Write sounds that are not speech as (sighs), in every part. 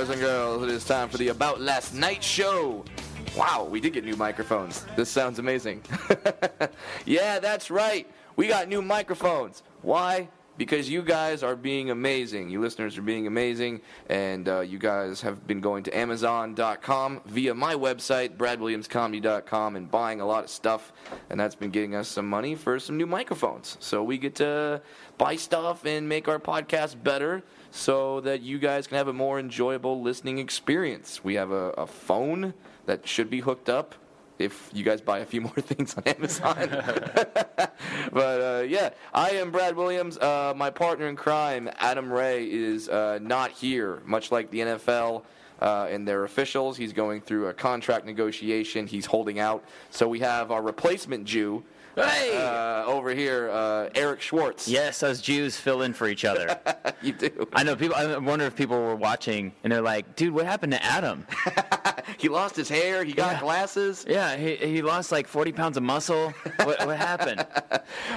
Boys and girls, it is time for the About Last Night show. Wow, we did get new microphones. This sounds amazing. (laughs) yeah, that's right. We got new microphones. Why? Because you guys are being amazing. You listeners are being amazing, and uh, you guys have been going to Amazon.com via my website, BradWilliamsComedy.com, and buying a lot of stuff, and that's been getting us some money for some new microphones. So we get to buy stuff and make our podcast better so that you guys can have a more enjoyable listening experience. We have a, a phone that should be hooked up if you guys buy a few (laughs) more things on Amazon. (laughs) but uh, yeah, I am Brad Williams. Uh, my partner in crime, Adam Ray, is uh, not here, much like the NFL. Uh, and their officials. He's going through a contract negotiation. He's holding out. So we have our replacement Jew, Hey! uh, over here, uh, Eric Schwartz. Yes, us Jews fill in for each other. (laughs) you do. I know people. I wonder if people were watching and they're like, "Dude, what happened to Adam? (laughs) He lost his hair. He got Yeah. glasses. Yeah, he, he lost like 40 pounds of muscle. What, what happened? (laughs)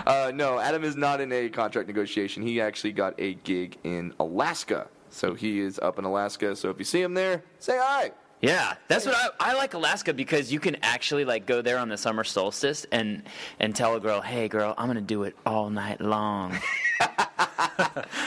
Uh, no, Adam is not in a contract negotiation. He actually got a gig in Alaska. So he is up in Alaska. So if you see him there, say hi. Yeah, that's what I, I like Alaska because you can actually like go there on the summer solstice and and tell a girl, "Hey, girl, I'm gonna do it all night long." (laughs) (laughs)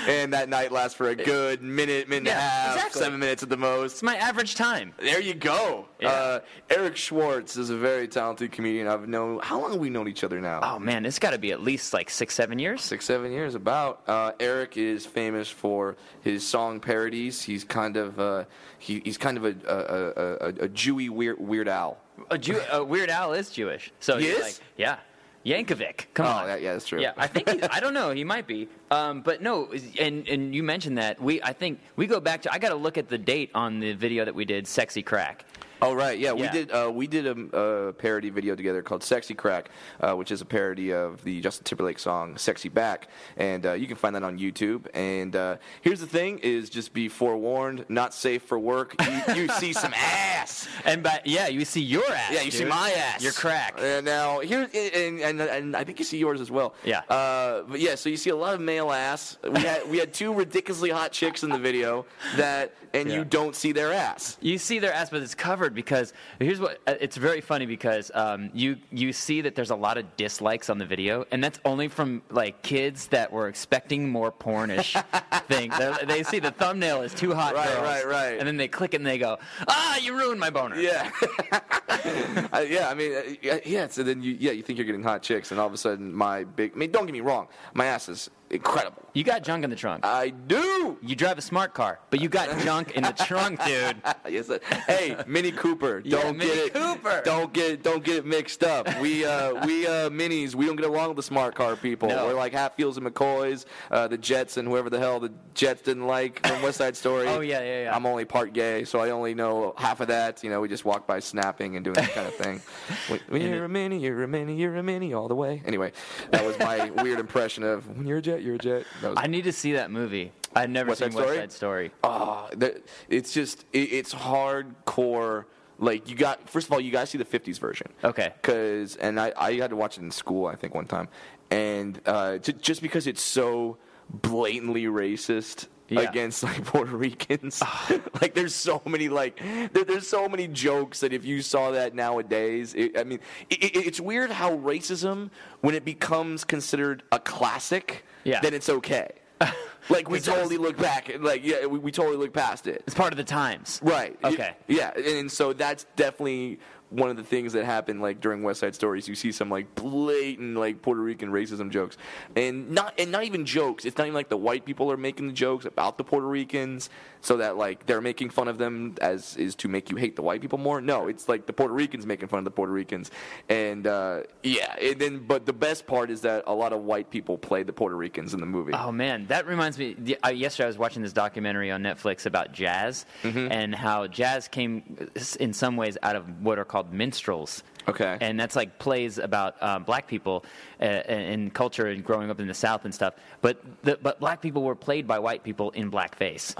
And that night lasts for a good minute, minute and a Yeah, half, exactly. seven minutes at the most. It's my average time. There you go. Yeah. Uh, Eric Schwartz is a very talented comedian. I've known. How long have we known each other now? Oh man, it's got to be at least like six, seven years. six, seven years about. Uh, Eric is famous for his song parodies. He's kind of uh, he, he's kind of a a, a, a, a Jewy weird Weird Al. A Jew, uh, Weird Al is Jewish, so He he's is? like, yeah, Yankovic. Come oh, on. yeah, yeah, that's true. Yeah, I think he, I don't know. He might be, um, but no. And and you mentioned that we. I think we go back to. I got to look at the date on the video that we did. Sexy crack. Oh right, yeah, we Yeah. did. Uh, we did a, a parody video together called "Sexy Crack," uh, which is a parody of the Justin Timberlake song "Sexy Back," and uh, you can find that on YouTube. And uh, here's the thing: is just be forewarned, not safe for work. You, you (laughs) see some ass. And by yeah, you see your ass. Yeah, you see my ass. You're crack. And now here, and, and and I think you see yours as well. Yeah. Uh, but yeah, so you see a lot of male ass. We had we had two ridiculously hot chicks in the video that, and Yeah. you don't see their ass. You see their ass, but it's covered because here's what. uh, It's very funny because um, you you see that there's a lot of dislikes on the video, and that's only from like kids that were expecting more pornish (laughs) things. They're- They see the thumbnail is too hot Right, girls, right, right. and then they click and they go, ah, you ruined my boner. Yeah. (laughs) (laughs) Uh, yeah, I mean, uh, yeah, yeah. So then you, yeah, you think you're getting hot chicks, and all of a sudden, my big. I mean, don't get me wrong, my ass is incredible. You got junk in the trunk. I do. you drive a smart car, but you got junk in the trunk, (laughs) dude. yes. uh, Hey, Mini Cooper, (laughs) don't Mini get it. Cooper. Don't get don't get it mixed up. We uh, we uh, minis. We don't get along with the smart car people. No. We're like Hatfields and McCoys, uh, the Jets, and whoever the hell the Jets didn't like from West Side Story. Oh, yeah, yeah, yeah. I'm only part gay, so I only know half of that. You know, we just walk by snapping and doing that kind of thing. (laughs) When, when you're a mini, you're a mini, you're a mini all the way. Anyway, that was my (laughs) weird impression of when you're a jet, you're a jet. I need to see that movie. I've never West seen Side West Story? Side Story. Oh, that, it's just it, it's hardcore. Like you got first of all, you guys see the '50s version. Okay. Because and I I had to watch it in school I think one time, and uh, j- just because it's so blatantly racist. Yeah. Against like (laughs) Puerto Ricans, ah. (laughs) like there's so many like there, there's so many jokes that if you saw that nowadays, it, I mean, it, it, it's weird how racism when it becomes considered a classic, Yeah. then it's okay. (laughs) Like we totally look back, like yeah, we, we totally look past it. It's part of the times. Right. Okay. Yeah, and, and so that's definitely one of the things that happened like during West Side Stories. You see some like blatant like Puerto Rican racism jokes, and not and not even jokes. It's not even like the white people are making the jokes about the Puerto Ricans, so that like they're making fun of them as is to make you hate the white people more. No, it's like the Puerto Ricans making fun of the Puerto Ricans, and uh, yeah, and then but the best part is that a lot of white people play the Puerto Ricans in the movie. Oh man, that reminds me. yesterday, I was watching this documentary on Netflix about jazz Mm-hmm. and how jazz came, in some ways, out of what are called minstrels. Okay. And that's like plays about um, black people uh, and culture and growing up in the South and stuff. But the, but black people were played by white people in blackface,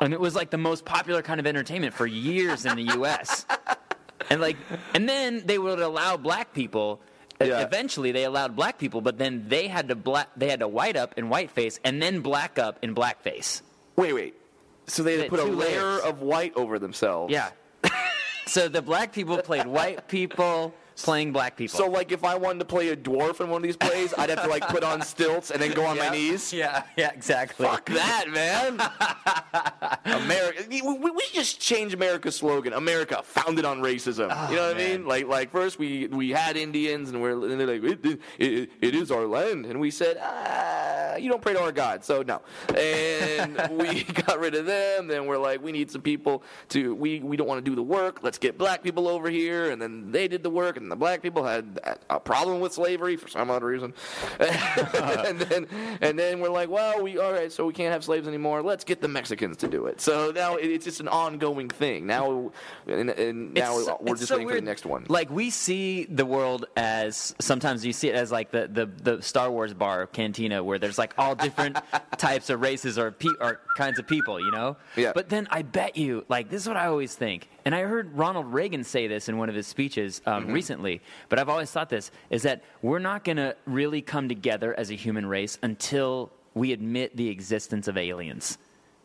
and it was like the most popular kind of entertainment for years in the U.S. (laughs) and like, and then they would allow black people. Yeah. Eventually, they allowed black people, but then they had to black, they had to white up in whiteface, and then black up in blackface. Wait, wait. So they had to put a layer layers. of white over themselves. Yeah. So the black people played white people playing black people. So like if I wanted to play a dwarf in one of these plays, I'd have to like put on stilts and then go on my (laughs) knees. (laughs) Yeah, yeah, exactly. Fuck that, man. (laughs) America. We, we just change America's slogan. America founded on racism. you know what I mean? Like like first we we had Indians and we're and they're like it, it, it is our land and we said ah, you don't pray to our God so no and we got rid of them. Then we're like we need some people to we we don't want to do the work. Let's get black people over here and then they did the work and the black people had a problem with slavery for some odd reason. (laughs) and then and then we're like, well, we all right, so we can't have slaves anymore. Let's get the Mexicans to do it. So now it- it's just an ongoing thing. Now and, and now It's we're it's just so waiting for the next one. Like we see the world as sometimes you see it as like the, the, the Star Wars bar cantina where there's like all different (laughs) types of races or pe- or kinds of people, you know. Yeah. But then I bet you, like this is what I always think, and I heard Ronald Reagan say this in one of his speeches um, Mm-hmm. recently. But I've always thought this is that we're not going to really come together as a human race until we admit the existence of aliens.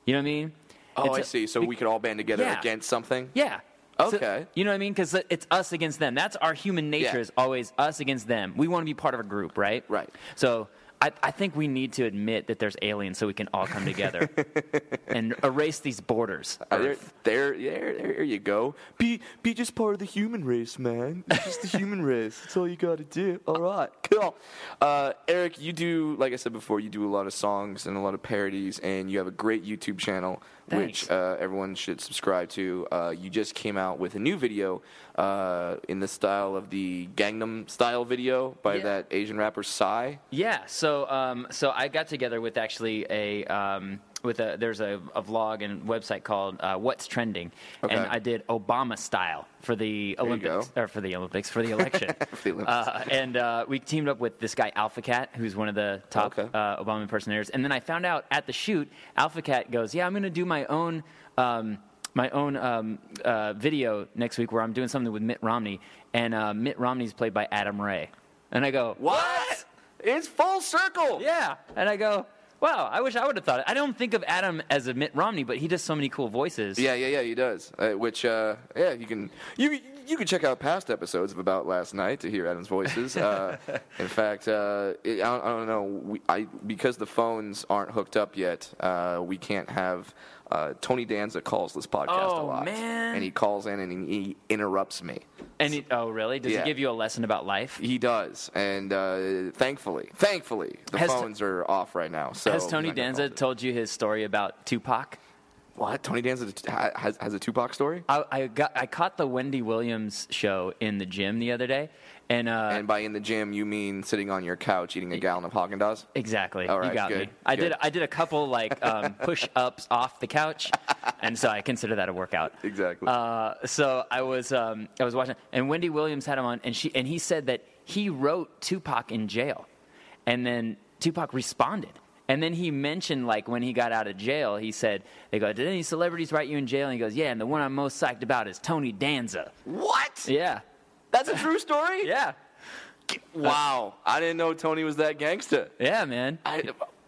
You know what I mean? oh, It's I a- see. So we could all band together Yeah. against something. yeah. So- Okay. you know what I mean? Because it's us against them. That's our human nature Yeah. is always us against them. We want to be part of a group, right? Right. So I, I think we need to admit that there's aliens so we can all come together (laughs) and erase these borders. Uh, There, there, there, there you go. Be, be just part of the human race, man. Just the human (laughs) race. That's all you got to do. All right, cool. Uh, Eric, you do, like I said before, you do a lot of songs and a lot of parodies, and you have a great YouTube channel, Thanks. which uh, everyone should subscribe to. Uh, you just came out with a new video uh, in the style of the Gangnam Style video by Yeah. that Asian rapper Psy. Yeah, so um, so I got together with actually a um, with a there's a, a vlog and website called uh, What's Trending, Okay. and I did Obama style for the Olympics or for the Olympics for the election. (laughs) For the Olympics. Uh, and uh, we teamed up with this guy Alpha Cat, who's one of the top Okay. uh, Obama impersonators. And then I found out at the shoot, Alpha Cat goes, "Yeah, I'm going to do my own." Um, my own um, uh, video next week where I'm doing something with Mitt Romney, and uh, Mitt Romney's played by Adam Ray. And I go, What? It's full circle. yeah. And I go, wow, I wish I would have thought it. I don't think of Adam as a Mitt Romney, but he does so many cool voices. Yeah, yeah, yeah, he does. Uh, which, uh, yeah, you can you you can check out past episodes of About Last Night to hear Adam's voices. Uh, (laughs) in fact, uh, it, I, don't, I don't know. We, I because the phones aren't hooked up yet, uh, we can't have. Uh, Tony Danza calls this podcast a Oh, lot, man. and he calls in and he interrupts me. And he, oh, really? Does Yeah. he give you a lesson about life? He does, and uh, thankfully, thankfully, the Has T- phones are off right now. So Has Tony Danza told you his story about Tupac? what? Tony Danza has, has a Tupac story, I, I got I caught the Wendy Williams show in the gym the other day, and, uh, and by in the gym you mean sitting on your couch eating a gallon of Haagen Dazs. exactly, All you got good, me. I good. did I did a couple like um, (laughs) push ups off the couch, and so I consider that a workout. Exactly. Uh, so I was um, I was watching, and Wendy Williams had him on, and she and he said that he wrote Tupac in jail, and then Tupac responded, and then he mentioned like when he got out of jail, he said they go, "Did any celebrities write you in jail?" And he goes, "Yeah, and the one I'm most psyched about is Tony Danza." What? Yeah, That's a true story? (laughs) yeah, Wow. I didn't know Tony was that gangsta. yeah, man. I,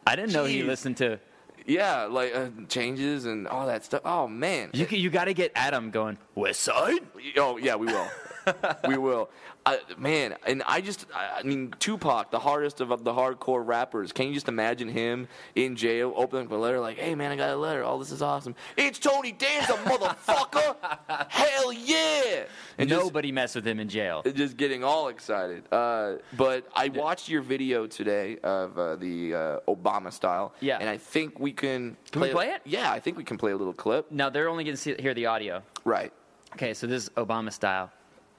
I didn't know he Jeez. listened to. yeah, like uh, changes and all that stuff. Oh man. You you got to get Adam going. West Side. oh yeah, we will. (laughs) we will. I, man, and I just, I mean, Tupac, the hardest of the hardcore rappers. Can you just imagine him in jail, opening up a letter like, "Hey, man, I got a letter. All this is awesome. It's Tony Danza, motherfucker! (laughs) Hell yeah!" And just- Nobody messed with him in jail. just getting all excited. Uh, but I watched your video today of uh, the uh, Obama style. Yeah. And I think we can. Can we play it? Yeah, I think we can play a little clip. Now they're only going to hear the audio. Right. Okay, so this is Obama style.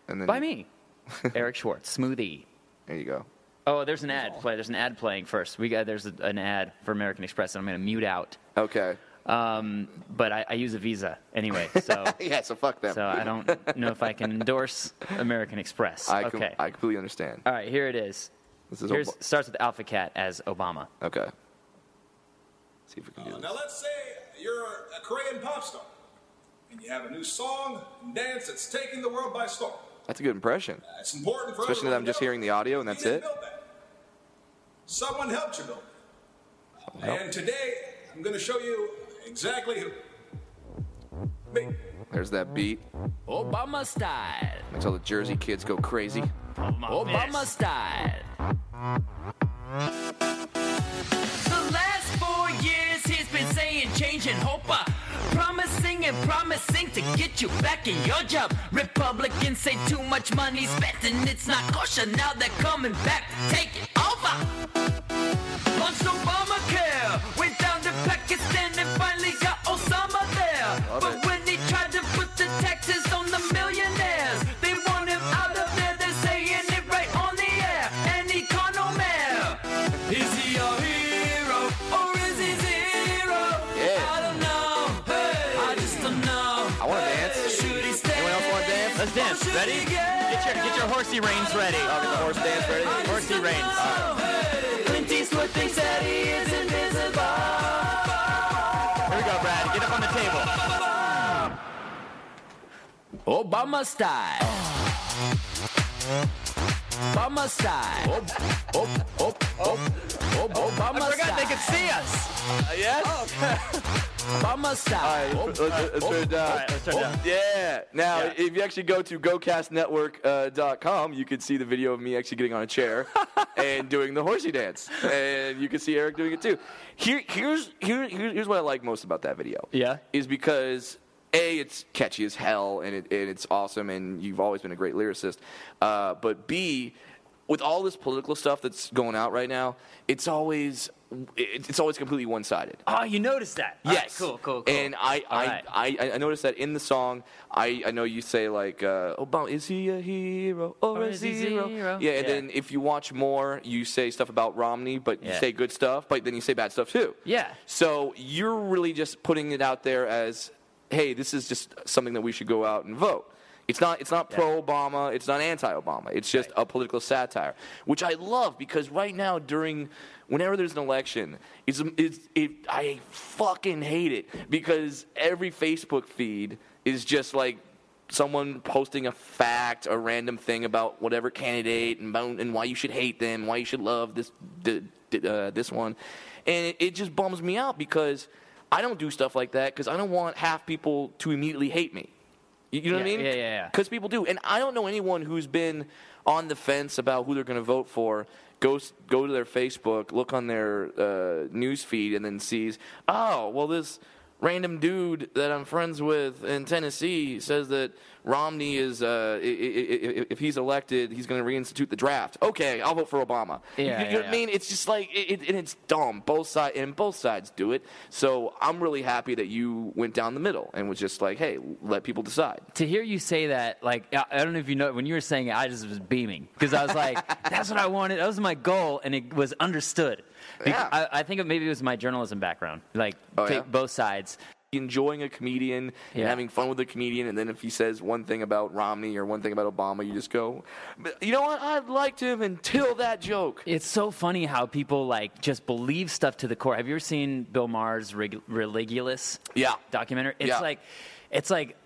And then By me, (laughs) Eric Schwartz, Smooth-E. There you go. Oh, there's an ad play. There's an ad playing first. We got there's a, an ad for American Express, and I'm going to mute out. Okay. Um, but I, I use a Visa anyway, (laughs) so yeah. So fuck them. so I don't know if I can endorse American Express. I, com- okay. I completely understand. All right, here it is. This is Here's, Ob- starts with Alpha Cat as Obama. okay. Let's See if we can do Uh, this. now let's say you're a Korean pop star, and you have a new song and dance that's taking the world by storm. That's a good impression. Uh, it's important for Especially that I'm just hearing the audio and that's it. that. Someone helped you build it. help. And today, I'm going to show you exactly who. Me. There's that beat. Obama style. Until the Jersey kids go crazy. Obama style. The last four years he's been saying change and hope. Promising and promising to get you back in your job. Republicans say too much money spent and it's not kosher. Now they're coming back to take it over. Launched Obamacare, get your horsey reins ready. I'll the horse dance ready. Horsey reins. Clint Eastwood thinks that he is invisible. Here we go, Brad. Get up on the table. Obama style. Obama style. Obama I forgot style. they could see us. Uh, yes. Obama (laughs) style. All right, let's, let's, let's turn it down. All right, let's turn it down. Yeah. Now, Yeah. if you actually go to gocastnetwork.com, uh, you can see the video of me actually getting on a chair (laughs) and doing the horsey dance, and you can see Eric doing it too. Here, here's here, here- here's what I like most about that video. Yeah? Is because. A, it's catchy as hell, and, it, and it's awesome, and you've always been a great lyricist. Uh, but B, with all this political stuff that's going out right now, it's always it- it's always completely one-sided. Oh, you noticed that? All right, Yes. cool, cool, cool. And I, I, right. I, I noticed that in the song, I, I know you say like, uh, Obama, is he a hero or, is he zero? zero? Yeah, and Yeah. then if you watch more, you say stuff about Romney, but you Yeah. say good stuff, but then you say bad stuff too. Yeah. So you're really just putting it out there as, hey, this is just something that we should go out and vote. It's not. It's not pro Obama. It's not anti Obama. It's just a political satire, which I love because right now during, whenever there's an election, it's, it's it. I fucking hate it because every Facebook feed is just like someone posting a fact, a random thing about whatever candidate and, about, and why you should hate them, why you should love this th- th- uh, this one, and it, it just bums me out because I don't do stuff like that because I don't want half people to immediately hate me. You, know what I mean? yeah, yeah, yeah. Because people do, and I don't know anyone who's been on the fence about who they're going to vote for. Go go to their Facebook, look on their uh, news feed, and then sees, oh, well, this random dude that I'm friends with in Tennessee says that Romney is, uh, if he's elected, he's going to reinstitute the draft. Okay, I'll vote for Obama. Yeah, you, you yeah, know what yeah. I mean? It's just like, it, it, and it's dumb. Both sides, and both sides do it. So I'm really happy that you went down the middle and was just like, hey, let people decide. to hear you say that, like, I don't know if you know, when you were saying it, I just was beaming because I was like, (laughs) that's what I wanted. That was my goal, and it was understood. Yeah. I, I think maybe it was my journalism background, like, Oh, take yeah? both sides. Enjoying a comedian and having fun with a comedian, and then if he says one thing about Romney or one thing about Obama, you just go, you know what? I liked him until that joke. It's so funny how people like just believe stuff to the core. Have you ever seen Bill Maher's Rig- Religulous? Yeah. documentary. It's Yeah. like, it's like.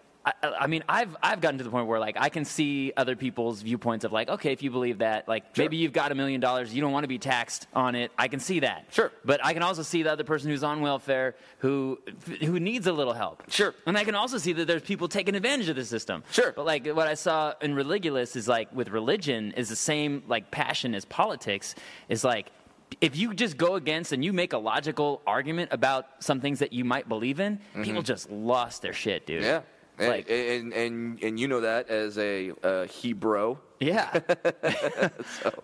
I, I mean, I've I've gotten to the point where like I can see other people's viewpoints of like, okay, if you believe that, like maybe you've got a million dollars, you don't want to be taxed on it. I can see that. Sure. But I can also see the other person who's on welfare who who needs a little help. Sure. And I can also see that there's people taking advantage of the system. Sure. But like what I saw in Religulous is like with religion is the same like passion as politics is like if you just go against and you make a logical argument about some things that you might believe in, people just lost their shit, dude. Mm-hmm. Yeah. And, Like- and, and and you know that as a uh, Hebrew. Yeah. (laughs)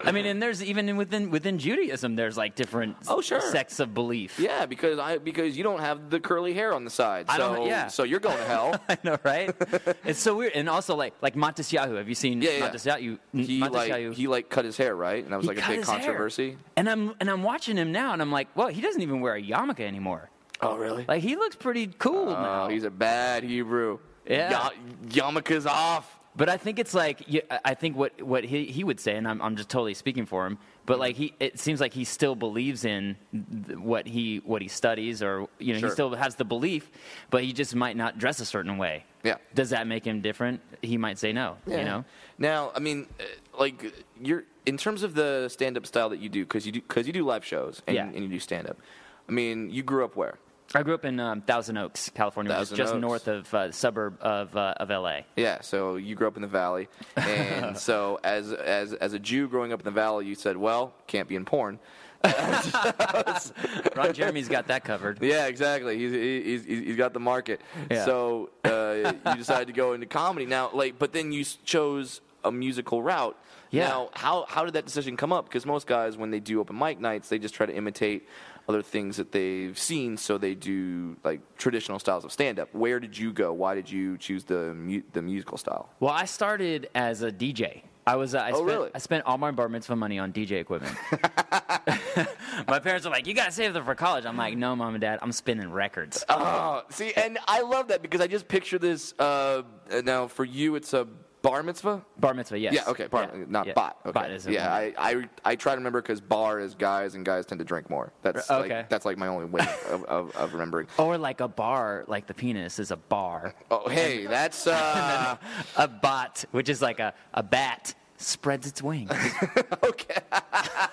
I mean, and there's even within within Judaism, there's like different Oh, sure. sects of belief. Yeah, because I because you don't have the curly hair on the side. So, I don't- yeah. So you're going to hell. (laughs) I know, right? (laughs) it's so weird. And also, like like Matisyahu. Have you seen Yeah, yeah. He like he like cut his hair right, and that was He like a big his hair. controversy. And I'm and I'm watching him now, and I'm like, well, he doesn't even wear a yarmulke anymore. Oh really? Like he looks pretty cool now. Oh, he's a bad Hebrew. Yeah. Ya- yarmulke's off. But I think it's like I think what what he he would say, and I'm I'm just totally speaking for him. But like he, it seems like he still believes in what he what he studies, or you know, Sure. he still has the belief, but he just might not dress a certain way. Yeah. Does that make him different? He might say no. Yeah. You know. Now, I mean, uh, like you're in terms of the stand-up style that you do, because you do because you do live shows and, Yeah. and you do stand-up. I mean, you grew up where? I grew up in um, Thousand Oaks, California, which is just Oaks. north of uh, suburb of uh, of LA. Yeah, so you grew up in the valley, and (laughs) so as as as a Jew growing up in the valley, you said, "Well, can't be in porn." (laughs) Ron Jeremy's got that covered. Yeah, exactly. He's he's he's he's got the market. Yeah. So uh, you decided to go into comedy now, like, but then you chose a musical route. Yeah. Now, how how did that decision come up? Because most guys, when they do open mic nights, they just try to imitate other things that they've seen, so they do like traditional styles of stand up. Where did you go? Why did you choose the mu- the musical style? Well, I started as a DJ. I was. Uh, I Oh, spent, really? I spent all my bar mitzvah money on DJ equipment. (laughs) (laughs) my parents were like, "You gotta save them for college." I'm like, "No, mom and dad, I'm spinning records." Oh, see, and I love that because I just picture this. Uh, now, for you, it's a bar mitzvah. bar mitzvah, yes. Yeah, okay, bar, Yeah, not yeah. bot. Okay. Bot is yeah, I, I I try to remember because bar is guys and guys tend to drink more. That's Okay. like that's like my only way of, of, of remembering. (laughs) Or like a bar, like the penis is a bar. Oh, hey, that's (laughs) uh, A bot, which is like a, a bat, spreads its wings. (laughs) okay.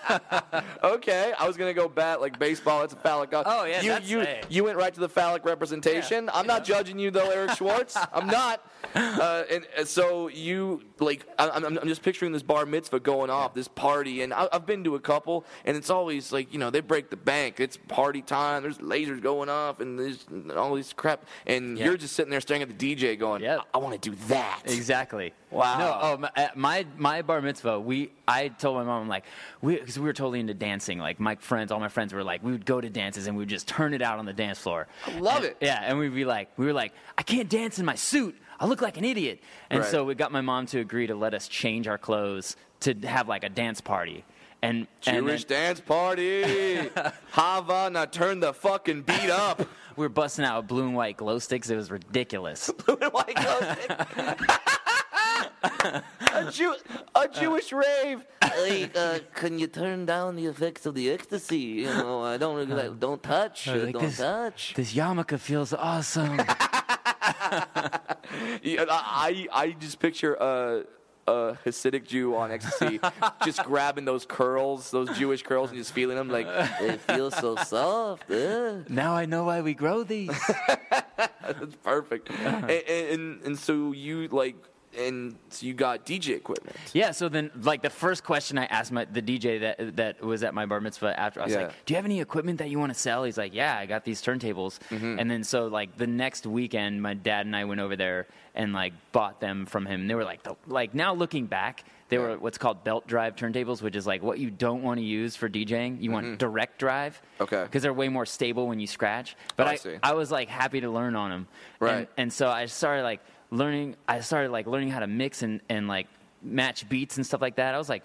(laughs) okay, I was gonna go bat like baseball. It's a phallic. God. Oh, yeah, you that's- you hey. you went right to the phallic representation. I'm not judging you though, Eric (laughs) Schwartz. I'm not. Uh, and, and so you like I- I'm, I'm I'm just picturing this bar mitzvah going off, this party, and I, I've been to a couple, and it's always like you know they break the bank. It's party time. There's lasers going off, and there's all this crap, and Yeah. you're just sitting there staring at the DJ, going, Yep. I, want to do that. Exactly. Wow. No, oh, my, my my bar mitzvah. We I told my mom I'm like we because we were totally into dancing. Like my friends, all my friends were like we would go to dances and we would just turn it out on the dance floor. I love And- it. Yeah, and we'd be like we were like I can't dance in my suit. I look like an idiot. And Right. so we got my mom to agree to let us change our clothes to have like a dance party. And and Jewish then dance party. (laughs) Hava, now turn the fucking beat up. (laughs) we were busting out blue and white glow sticks. It was ridiculous. (laughs) blue and white glow those- a, Jew, a Jewish rave. Like, uh, can you turn down the effects of the ecstasy? You know, I don't really like, don't touch, uh, Like don't this- touch. This yarmulke feels awesome. (laughs) Yeah, I, I just picture a, a Hasidic Jew on ecstasy (laughs) just grabbing those curls, those Jewish curls, and just feeling them like, they feel so soft. uh." now I know why we grow these. (laughs) That's perfect. and, and, and so you, like, and so you got DJ equipment. Yeah, so then like the first question I asked my the DJ that that was at my bar mitzvah after I was Yeah. like, "Do you have any equipment that you want to sell?" He's like, "Yeah, I got these turntables." Mm-hmm. And then so like the next weekend, my dad and I went over there and like bought them from him. They were like the, like now looking back, they were what's called belt drive turntables, which is like what you don't want to use for DJing. You want direct drive. Mm-hmm. Okay. Because they're way more stable when you scratch. But Oh, I I. I was like happy to learn on them. Right. And, and so I started like learning. I started like learning how to mix and, and like match beats and stuff like that. I was like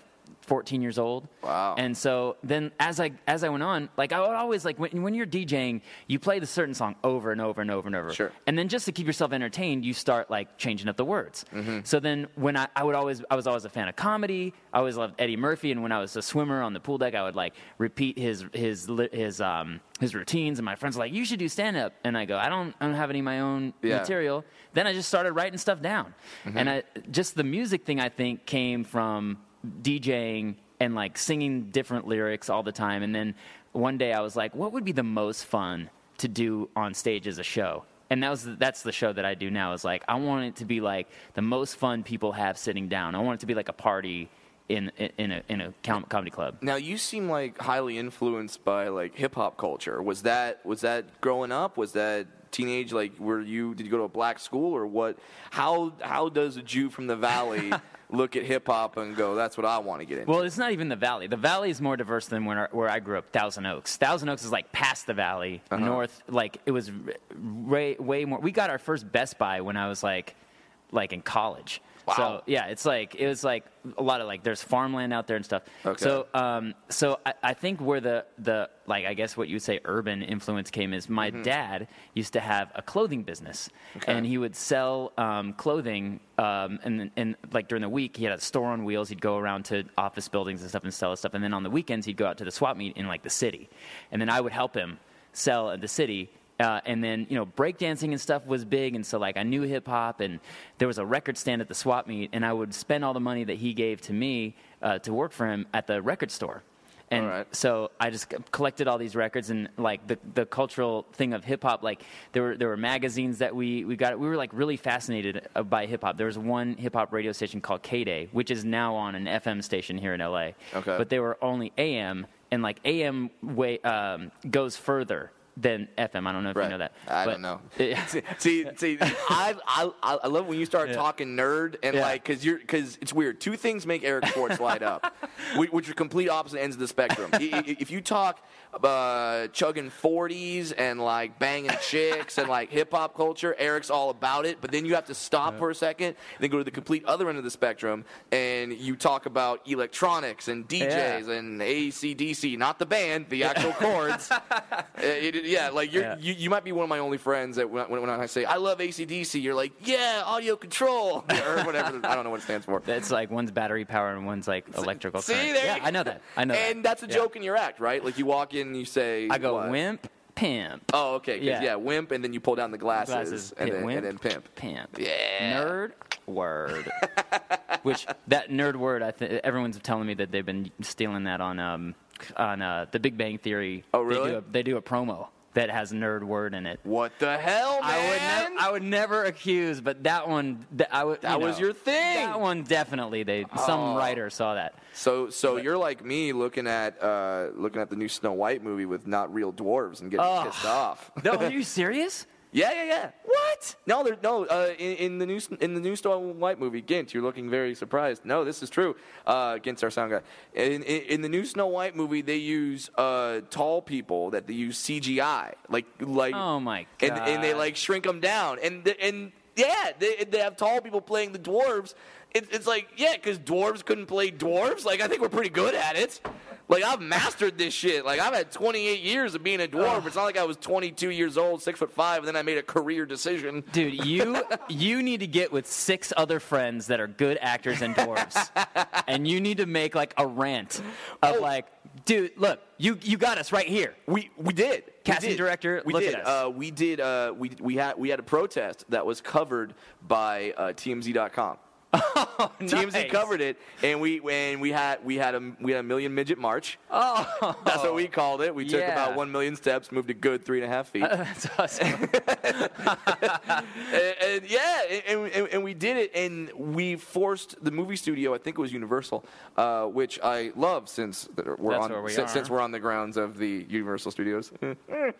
14 years old. Wow. And so then as I as I went on, like I would always like when, when you're DJing, you play the certain song over and over and over and over. Sure. And then just to keep yourself entertained, you start like changing up the words. Mm-hmm. So then when I, I would always I was always a fan of comedy. I always loved Eddie Murphy, and when I was a swimmer on the pool deck, I would like repeat his his his um his routines. And my friends were like, "You should do stand up," and I go, "I don't I don't have any of my own Yeah. material." Then I just started writing stuff down, Mm-hmm. and I just the music thing I think came from DJing and like singing different lyrics all the time. And then one day I was like, what would be the most fun to do on stage as a show? And that was that's the show that I do now. Is like I want it to be like the most fun people have sitting down. I want it to be like a party in in a in a com- comedy club. Now you seem like highly influenced by like hip hop culture. Was that was that growing up? Was that teenage? Like, were you did you go to a black school or what? How how does a Jew from the valley (laughs) look at hip hop and go, "That's what I want to get into"? Well, it's not even the valley. The valley is more diverse than where, where I grew up, Thousand Oaks. Thousand Oaks is like past the valley, Uh-huh. north. Like it was way way more. We got our first Best Buy when I was like like in college. Wow. So yeah, it's like it was like a lot of like there's farmland out there and stuff. Okay. So um so I, I think where the the like I guess what you would say urban influence came is my dad used to have a clothing business Mm-hmm. Okay. and he would sell um, clothing um, and and like during the week he had a store on wheels. He'd go around to office buildings and stuff and sell his stuff. And then on the weekends he'd go out to the swap meet in like the city, and then I would help him sell at the city. Uh, and then you know breakdancing and stuff was big, and so like I knew hip hop, and there was a record stand at the swap meet, and I would spend all the money that he gave to me uh, to work for him at the record store. And right. so I just collected all these records and like the, the cultural thing of hip hop. Like there were there were magazines that we, we got. We were like really fascinated uh, by hip hop. There was one hip hop radio station called KDAY, which is now on an FM station here in LA. Okay. But they were only AM, and like AM way um, goes further than FM. I don't know if Right. you know that. I But- don't know. (laughs) see, see, I, I, I love when you start Yeah. talking nerd and Yeah. like, cause you're, cause it's weird. Two things make Eric Schwartz light up, (laughs) which, which are complete opposite ends of the spectrum. I- I- if you talk uh, chugging 40s and like banging chicks and like hip hop culture, Eric's all about it. But then you have to stop for a second, and then go to the complete other end of the spectrum, and you talk about electronics and DJs and ACDC, not the band, the actual (laughs) chords. It- it- yeah, like you're, Yeah. you you might be one of my only friends that when, when, when I say I love ACDC, you're like, yeah, audio control (laughs) or whatever. I don't know what it stands for. It's like one's battery power and one's like electrical See, current. there yeah, you- I know that. I know. And that. that's a Yeah. joke in your act, right? Like you walk in and you say, I go what? wimp, pimp. Oh, okay. Yeah. yeah. wimp, and then you pull down the glasses, glasses, and, then, wimp, and then pimp. pimp. Yeah. Nerd word. (laughs) Which that nerd word, I think everyone's telling me that they've been stealing that on um on uh, the Big Bang Theory. Oh, They really? do a, they do a promo that has nerd word in it. What the hell, man? I would never, I would never accuse, but that one, that, I would. That you was know, your thing. That one definitely. They some Oh. writer saw that. so, so you're like me, looking at uh, looking at the new Snow White movie with not real dwarves and getting Oh. pissed off. No, are (laughs) you serious? Yeah, yeah, yeah. What? No, there, no. Uh, in, in the new in the new Snow White movie, Gint, you're looking very surprised. No, this is true. Uh, Gint's our sound guy. In, in, in the new Snow White movie, they use uh, tall people that they use CGI, like like. Oh, my god! And, and they like shrink them down, and the- and yeah, they they have tall people playing the dwarves. It, it's like yeah, because dwarves couldn't play dwarves. Like I think we're pretty good at it. Like I've mastered this shit. Like I've had 28 years of being a dwarf. It's not like I was 22 years old, six foot five, and then I made a career decision. Dude, you you need to get with six other friends that are good actors and dwarves, (laughs) and you need to make like a rant of Oh. like, dude, look, you you got us right here. We we did. We Casting did. director, We look did. at us. Uh, we did. Uh, we we had we had a protest that was covered by uh, TMZ.com. (laughs) TMZ Nice. covered it, and we and we had we had a we had a million midget march. Oh, That's what we called it. We took Yeah. about one million steps, moved a good three and a half feet. (laughs) that's awesome. (laughs) and, and yeah, and, and, and we did it, and we forced the movie studio. I think it was Universal, uh, which I love since we're That's on we since, since we're on the grounds of the Universal Studios.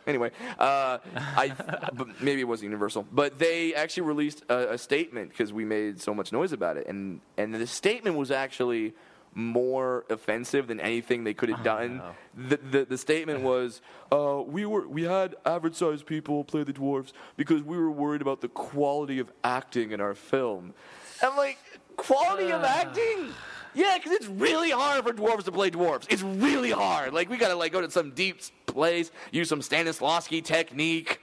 anyway, uh, I but maybe it was Universal, but they actually released a, a statement because we made so much noise about it, and and the statement was actually more offensive than anything they could have done. The, the the statement was, uh, we were we had average sized people play the dwarves because we were worried about the quality of acting in our film. I'm like, quality of acting? Yeah, because it's really hard for dwarves to play dwarves. It's really hard. Like we gotta like go to some deep place, use some Stanislavski technique.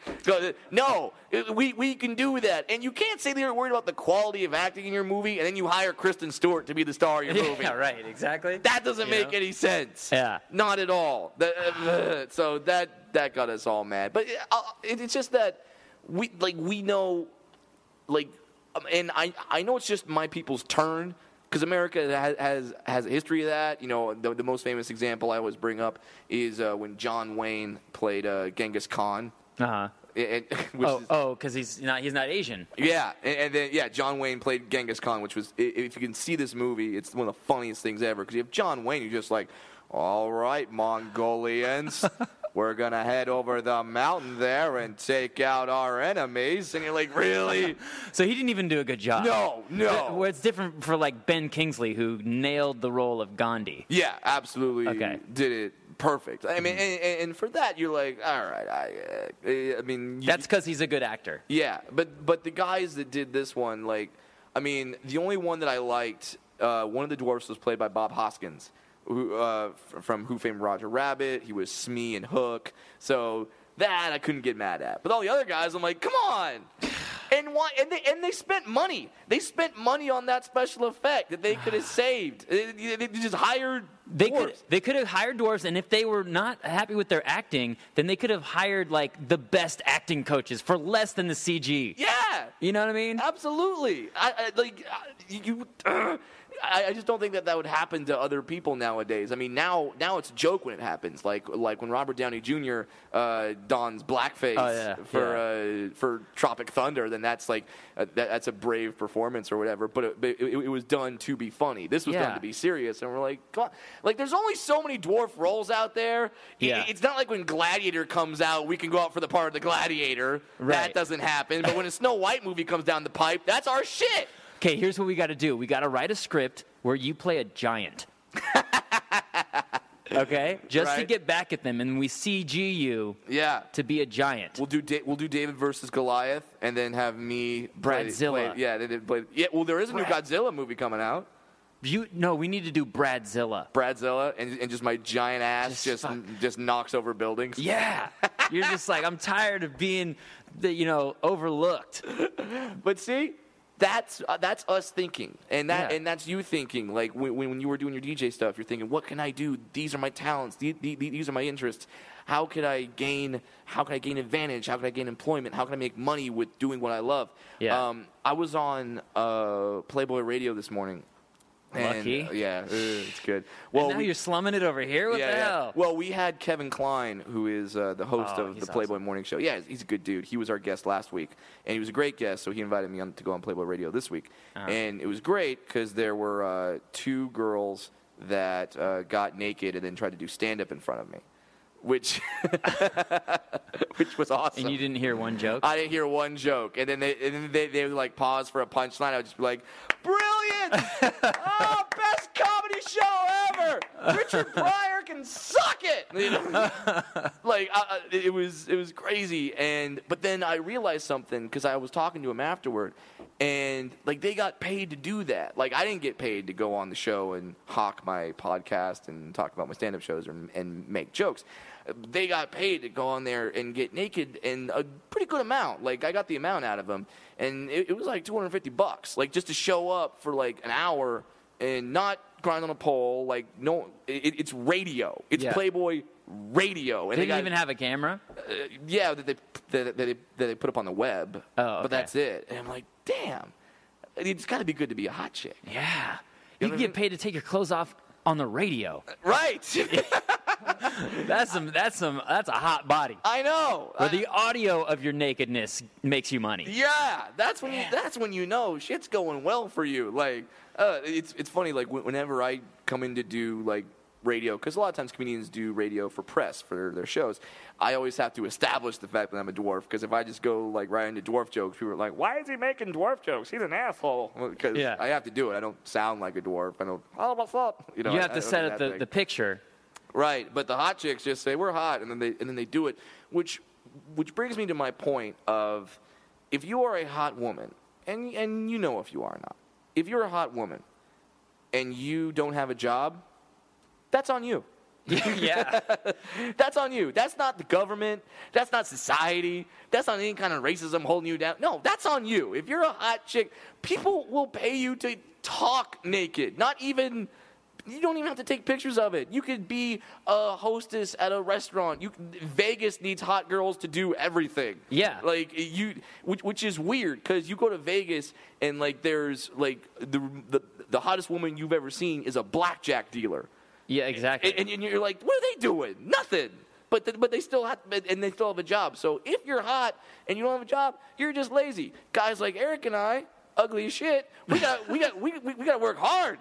No, we we can do that, and you can't say that you're worried about the quality of acting in your movie, and then you hire Kristen Stewart to be the star of your (laughs) movie. yeah, right, exactly. That doesn't You make know? any sense. Yeah. Not at all. Uh, so that that got us all mad. But uh, it's just that we like we know like um, and I I know it's just my people's turn because America has, has has a history of that. You know, the, the most famous example I always bring up is uh, when John Wayne played uh, Genghis Khan. Uh-huh. And, (laughs) which Oh, is, oh, because he's not he's not Asian. yeah, and, and then yeah, John Wayne played Genghis Khan, which was if you can see this movie, it's one of the funniest things ever because you have John Wayne who's just like, all right, Mongolians. (laughs) We're gonna head over the mountain there and take out our enemies, and you're like, really? (laughs) So he didn't even do a good job. No, no. It's different for like Ben Kingsley, who nailed the role of Gandhi. Yeah, absolutely. Okay. Did it perfect. I mean, and, and- and for that, you're like, all right. I, uh, I mean, you- That's because he's a good actor. Yeah, but but the guys that did this one, like, I mean, the only one that I liked, uh, one of the dwarfs was played by Bob Hoskins, uh, from Who Framed Roger Rabbit. He was Smee and Hook, so that I couldn't get mad at. But all the other guys, I'm like, come on. (sighs) And why? And they and they spent money. They spent money on that special effect that they (sighs) could have saved. They, they- just hired. They dwarves. could they could have hired dwarves, and if they were not happy with their acting, then they could have hired like the best acting coaches for less than the CG. Yeah. You know what I mean? Absolutely. I, I like uh, you. Uh, (clears throat) I, I just don't think that that would happen to other people nowadays. I mean, now now it's a joke when it happens. Like like when Robert Downey Jr. Uh, dons blackface Oh, yeah, for Uh, for Tropic Thunder, then that's like uh, that, that's a brave performance or whatever. But it, it, it was done to be funny. This was Yeah. done to be serious, and we're like, come on. Like, there's only so many dwarf roles out there. Yeah. It's not like when Gladiator comes out, we can go out for the part of the Gladiator. Right. That doesn't happen. But when a Snow White movie comes down the pipe, that's our shit. Okay, here's what we got to do. We got to write a script where you play a giant. (laughs) okay, just to get back at them, and we CG you Yeah. to be a giant. We'll do da- we'll do David versus Goliath, and then have me play- Bradzilla. play- yeah, they did play. Yeah, well, there is a new Brad- Godzilla movie coming out. You no, we need to do Bradzilla. Bradzilla, and, and just my giant ass Just just just, knocks over buildings. Yeah, you're just like I'm tired of being, the, you know, overlooked. (laughs) But see, that's uh, that's us thinking, and that Yeah. and that's you thinking. Like when, when you were doing your DJ stuff, you're thinking, what can I do? These are my talents. These, these, these are my interests. How could I gain? How can I gain advantage? How can I gain employment? How can I make money with doing what I love? Yeah. Um, I was on uh, Playboy Radio this morning. And, Lucky. uh, yeah, uh, it's good. Well, now we- you're slumming it over here. What yeah, the yeah. hell? Well, we had Kevin Klein, who is uh, the host Oh, of the Playboy awesome. Morning Show. Yeah, he's a good dude. He was our guest last week, and he was a great guest. So he invited me on to go on Playboy Radio this week, Uh-huh. and it was great because there were uh, two girls that uh, got naked and then tried to do stand up in front of me, which (laughs) which was awesome. and you didn't hear one joke. I didn't hear one joke, and then they and then they, they would like pause for a punchline. I would just be like, "Brilliant! (laughs) oh, best comedy show ever! Richard Pryor can suck it!" You know? (laughs) like it was it was crazy, and but then I realized something because I was talking to him afterward, and like they got paid to do that. Like I didn't get paid to go on the show and hawk my podcast and talk about my stand-up shows and, and make jokes. They got paid to go on there and get naked, and a pretty good amount. Like I got the amount out of them, and it, it was like 250 bucks, like just to show up for like an hour and not grind on a pole. Like no, it, it's radio. It's Yeah. Playboy radio, and They they didn't got, even have a camera. uh, yeah, that they that, that they that they put up on the web. Oh, okay. but that's it. And I'm like, damn, it's got to be good to be a hot chick, Yeah, You you know can what I get mean? paid to take your clothes off on the radio. right? (laughs) (laughs) That's some. That's some. That's a hot body. I know. Where I- the audio of your nakedness makes you money. Yeah, that's when you, that's when you know shit's going well for you. Like, uh, it's it's funny. Like whenever I come in to do like radio, because a lot of times comedians do radio for press for their shows. I always have to establish the fact that I'm a dwarf. Because if I just go like right into dwarf jokes, people are like, "Why is he making dwarf jokes? He's an asshole." Because Yeah. I have to do it. I don't sound like a dwarf. I don't. Oh, what's up? You know. You have I to don't set up the, the picture. Right, but the hot chicks just say we're hot, and then they and then they do it, which which brings me to my point of if you are a hot woman, and and you know if you are or not, if you're a hot woman, and you don't have a job, that's on you. (laughs) yeah. (laughs) That's on you. That's not the government. That's not society. That's not any kind of racism holding you down. No, that's on you. If you're a hot chick, people will pay you to talk naked. Not even. You don't even have to take pictures of it. You could be a hostess at a restaurant. You Vegas needs hot girls to do everything. Yeah. Like you, which, which is weird because you go to Vegas and like there's like the, the the hottest woman you've ever seen is a blackjack dealer. Yeah, exactly. And, and you're like, what are they doing? Nothing. But, th- but they still have and they still have a job. So if you're hot and you don't have a job, you're just lazy. Guys like Eric and I, ugly as shit, we got we got we, we, we got to work hard.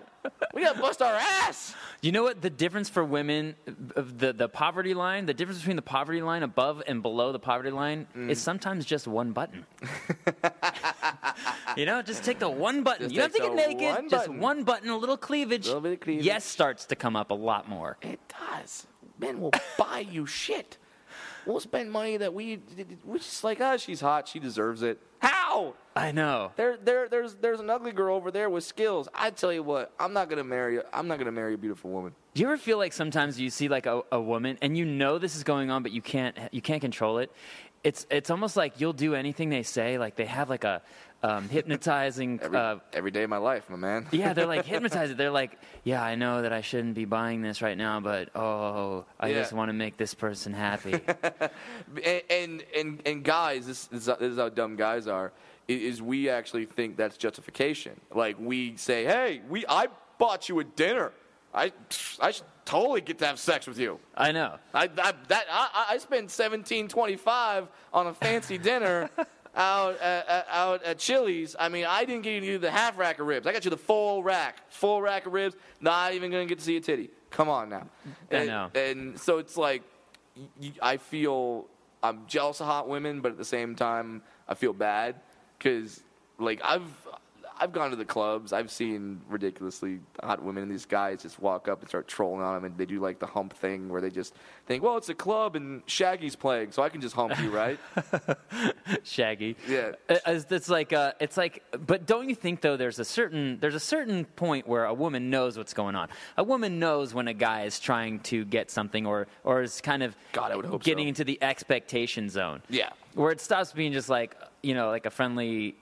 We got to bust our ass. You know what the difference for women the the poverty line, the difference between the poverty line above and below the poverty line Mm. is sometimes just one button. (laughs) you know, just take the one button. Just you don't have to get naked. one just one button, a little cleavage. Little bit of cleavage. Yes starts to come up a lot more. It does. Men will (laughs) buy you shit. We'll spend money that we we're just like, ah, she's hot, she deserves it. How? I know. There, there, there's, there's an ugly girl over there with skills. I tell you what, I'm not gonna marry. I'm not gonna marry a beautiful woman. Do you ever feel like sometimes you see like a, a woman and you know this is going on, but you can't you can't control it? It's it's almost like you'll do anything they say. Like they have like a um, hypnotizing. (laughs) Every, uh, every day of my life, my man. yeah, they're like (laughs) hypnotized. They're like, yeah, I know that I shouldn't be buying this right now, but oh, I Yeah. just want to make this person happy. (laughs) and and and, and guys, this, this, is, this is how dumb guys are. Is we actually think that's justification. Like we say, hey, we I bought you a dinner. I I should totally get to have sex with you. I know. I, I that I, I twenty five on a fancy dinner (laughs) out at, out at Chili's. I mean, I didn't get you the half rack of ribs. I got you the full rack, full rack of ribs. Not even gonna get to see a titty. Come on now. I And, know. And so it's like, I feel I'm jealous of hot women, but at the same time, I feel bad because like I've. I've gone to the clubs. I've seen ridiculously hot women, and these guys just walk up and start trolling on them, and they do like the hump thing where they just think, "Well, it's a club, and Shaggy's playing, so I can just hump you, right?" (laughs) Shaggy. Yeah. Uh, It's, it's like uh, it's like, but don't you think though? There's a certain there's a certain point where a woman knows what's going on. A woman knows when a guy is trying to get something or or is kind of God, I would hope getting so. into the expectation zone. Yeah. Where it stops being just like you know like a friendly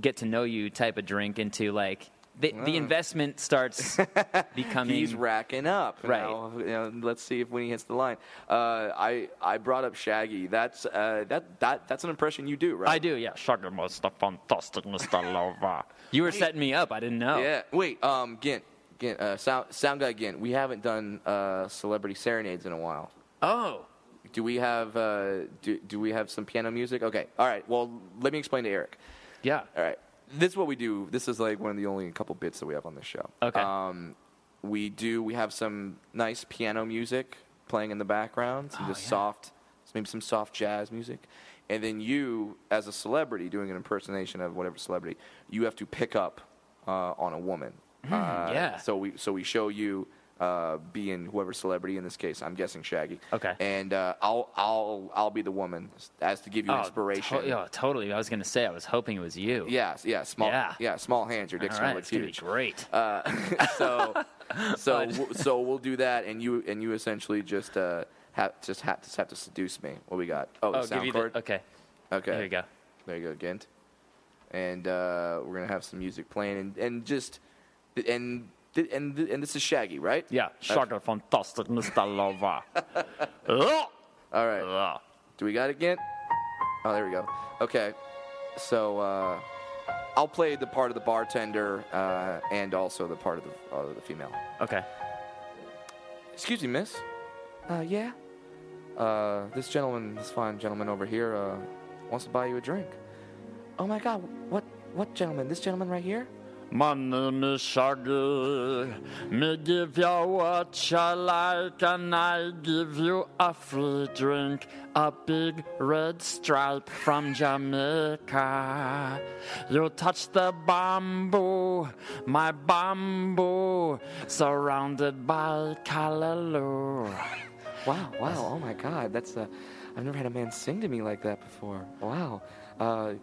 get to know you type of drink into like the, the investment starts (laughs) becoming He's racking up. Right. Now, you know, let's see if when he hits the line. Uh, I I brought up Shaggy. That's uh, that that that's an impression you do, right? I do, yeah. Shaggy was the fantastic Mr. (laughs) Lover. You were setting me up. I didn't know. Yeah. Wait. Um. Gint. Gint. Uh, sound sound guy. Gint. We haven't done uh, celebrity serenades in a while. Oh. Do we have uh, do, do we have some piano music? Okay. All right. Well, let me explain to Eric. Yeah. All right. This is what we do. This is like one of the only couple bits that we have on this show. Okay. Um, we do. We have some nice piano music playing in the background. Some Oh, just yeah. soft, maybe some soft jazz music, and then you, as a celebrity, doing an impersonation of whatever celebrity, you have to pick up uh, on a woman. uh, Hmm, yeah. So we so we show you. Uh, being whoever celebrity in this case, I'm guessing Shaggy. Okay. And uh, I'll I'll I'll be the woman as to give you Oh, inspiration. to- yeah, totally. I was going to say, I was hoping it was you. Yeah, yeah, small, Yeah. yeah, small hands. Your dick's right, gonna it's look going to be huge. great. Uh, (laughs) so, (laughs) so, so we'll do that, and you and you essentially just uh, have just have just have to seduce me. What we got? Oh, the oh, give sound you cord. the, okay. Okay, There you go. There you go, Gint. And uh, we're gonna have some music playing, and, and just and and and this is Shaggy, right? Yeah, Shaggy, fantastic Mr. (laughs) Lover. All right. (laughs) Do we got it, Gint? Oh, there we go. Okay. So uh, I'll play the part of the bartender uh, and also the part of the, uh, the female. Okay. Excuse me, miss. Uh, yeah. Uh, this gentleman, this fine gentleman over here, uh, wants to buy you a drink. Oh my God! What? What gentleman? This gentleman right here? My name is Shaggy. Me give you what you like, and I give you a free drink. A big red stripe from Jamaica. You touch the bamboo, my bamboo, surrounded by callaloo. Wow! Wow! Oh my God! That's uh, I've never had a man sing to me like that before. Wow. Uh,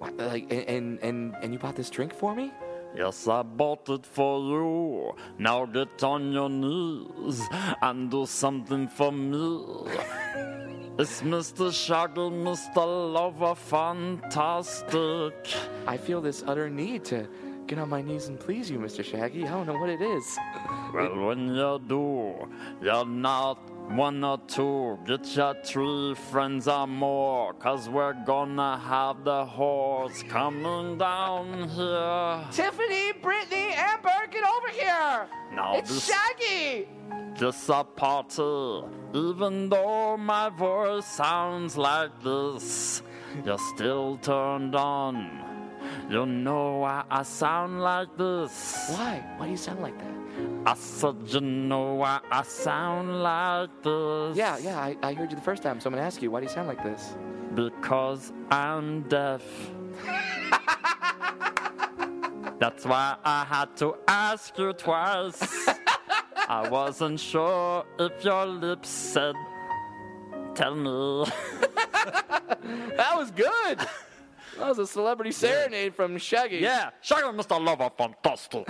like and and and you bought this drink for me? Yes, I bought it for you. Now get on your knees and do something for me. It's Mr. Shaggy, Mr. Lover, fantastic. I feel this utter need to get on my knees and please you, Mr. Shaggy. I don't know what it is. Well, when you do, you're not one or two. Get your three friends or more, cause we're gonna have the horse coming down here. Tiffany, Brittany, Amber, get over here! Now this, Shaggy! this a party. Even though my voice sounds like this, you're still turned on. You know why I sound like this. Why? Why do you sound like that? I said, you know why I sound like this. Yeah, yeah, I, I heard you the first time, so I'm gonna ask you, why do you sound like this? Because I'm deaf. (laughs) That's why I had to ask you twice. (laughs) I wasn't sure if your lips said, Tell me. (laughs) That was good! That was a celebrity serenade from Shaggy. yeah, Shaggy Mr. Lover, fantastic.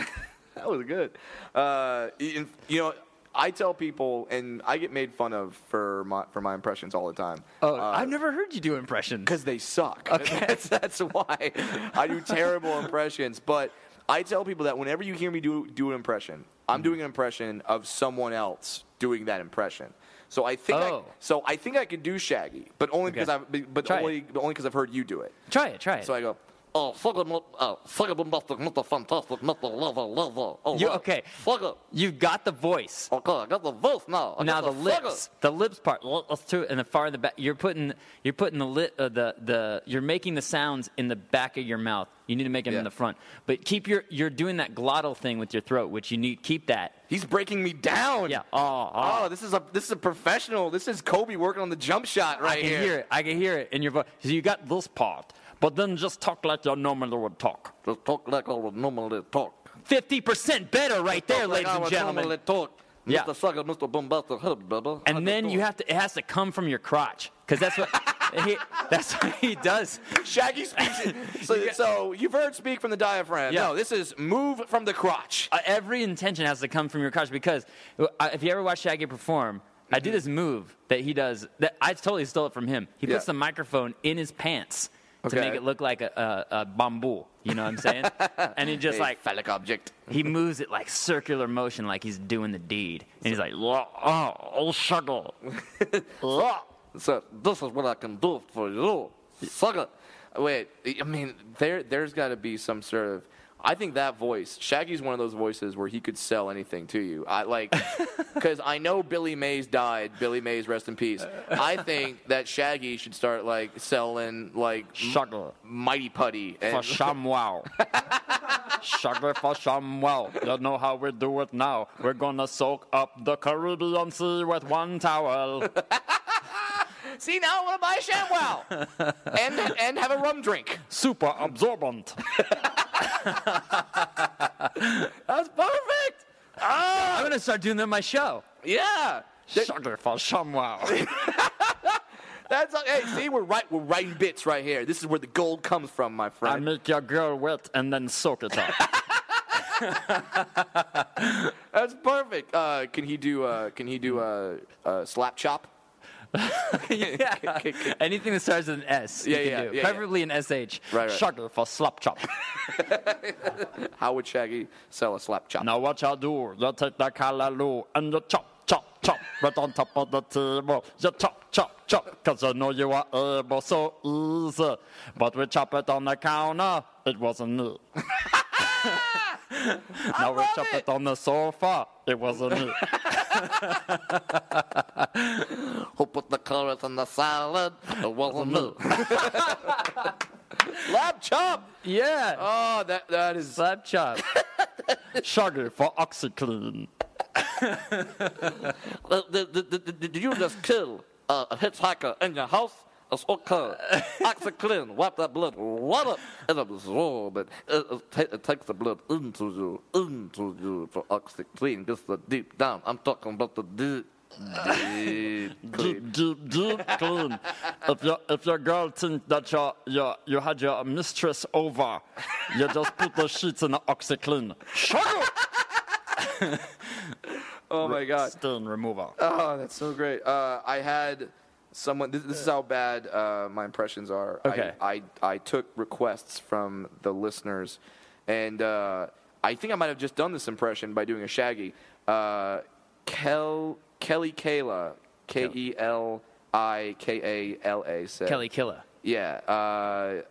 That was good. Uh, you know, I tell people, and I get made fun of for my for my impressions all the time. Oh, I've never heard you do impressions. because they suck. Okay. (laughs) That's, that's why I do terrible impressions. But I tell people that whenever you hear me do do an impression, I'm doing an impression of someone else doing that impression. So I think I, Oh. so I think I could do Shaggy, but only because I've but it. only but only because I've heard you do it. Try it, try it. So I go. Oh, fuck it, oh, fuck it, Mr. Mr. Fantastic, Mr. Lover, Lover. Oh, You- right. okay. Fuck it. You've got the voice. Okay, I got the voice now. I now got the lips, the lips part. Let's do it in the far in the back. You're putting, you're putting the lit, uh, the the. You're making the sounds in the back of your mouth. You need to make them Yeah. in the front. But keep your, you're doing that glottal thing with your throat, which you need keep that. He's breaking me down. Yeah. Oh, oh. Oh, this is a this is a professional. This is Kobe working on the jump shot right here. I can here. hear it. I can hear it in your voice. So you got this part, but then just talk like you normally would talk. Just talk like I would normally talk. Fifty percent better, right there, Talk like ladies I and would gentlemen. normally talk. Yeah. Mr. Sucker, Mr. Bombastic, head, baby. And then you have to. It has to come from your crotch, because that's what. (laughs) he, that's what he does. Shaggy speaks. it- (laughs) so, so you've heard speak from the diaphragm. Yeah. No, this is move from the crotch. uh, every intention has to come from your crotch because uh, if you ever watch Shaggy perform, I do this move that he does. That I totally stole it from him. He puts Yeah. the microphone in his pants to make it look like a, a, a bamboo. You know what I'm saying? (laughs) and he just A like phallic object. he moves it like circular motion, like he's doing the deed. And he's like, Oh, oh. Yeah. (laughs) So, this is what I can do for you. Sucker. Wait, I mean, there there's got to be some sort of. I think that voice, Shaggy's one of those voices where he could sell anything to you. I like, (laughs) because I know Billy Mays died. Billy Mays, rest in peace. I think that Shaggy should start like selling like Shaggy. Mighty Putty. For And, ShamWow. Shaggy for ShamWow. You know how we do it now. We're gonna soak up the Caribbean Sea with one towel. (laughs) See now I want to buy a ShamWow (laughs) and and have a rum drink. Super absorbent. (laughs) That's perfect. I'm gonna start doing that in my show. Yeah. That- Shaggy for ShamWow. That's hey. See, we're right. We're writing bits right here. This is where the gold comes from, my friend. I make your girl wet and then soak it up. (laughs) That's perfect. Uh, can he do? Uh, can he do a uh, uh, slap chop? (laughs) yeah. Anything that starts with an S, Yeah, you can yeah, do. yeah, yeah. Preferably an SH. Right, right. Shaggy for slap chop. (laughs) How would Shaggy sell a slap chop? Now what you do, you take the callaloo and you chop, chop, chop right on top of the table. You chop, chop, chop, cause you know you are able so easy. But we chop it on the counter, it wasn't me. (laughs) now we chop it. it on the sofa, it wasn't me. Who put the carrot in the salad? It wasn't me. (laughs) Slap chop. Yeah. Oh, that that is. Slap chop. (laughs) Shaggy for OxiClean. (laughs) Did, did, did, did you just kill a hitchhiker in your house? It's okay. OxiClean, wipe that blood right up and absorb it. It, it, ta- it takes the blood into you, into you for OxiClean. Gets the deep down. I'm talking about the deep Deep Deep, deep, deep clean. If your if your girl think that your your you had your mistress over, you just put the sheets in the OxiClean. Shut (laughs) up. Oh my god. Stain remover. Oh, that's so great. Uh, I had someone. This, this is how bad uh, my impressions are. Okay. I, I I took requests from the listeners, and uh, I think I might have just done this impression by doing a Shaggy. Uh, Kel Kelly Kayla K E L I K A L A said Kelly Killa. Yeah. Uh, uh,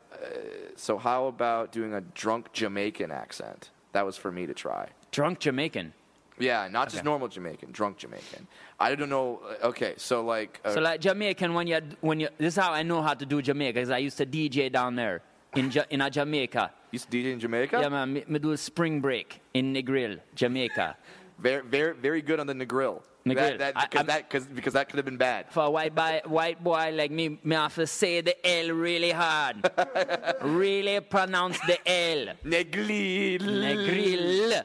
so how about doing a drunk Jamaican accent? That was for me to try. Drunk Jamaican. Yeah, not just Okay. normal Jamaican, drunk Jamaican. I don't know. uh, Okay, so like, uh, So like Jamaican, when you when you this is how I know how to do Jamaica because I used to DJ down there in ja, in a Jamaica. you used to DJ in Jamaica. Yeah man, me, me do spring break in Negril, Jamaica. (laughs) Very, very, very good on the Negril. Negril. That, that, I- because, I'm- that, cause, because that could have been bad. For a white boy, white boy like me, me have to say the L really hard. (laughs) really pronounce the L. Negril. Negril.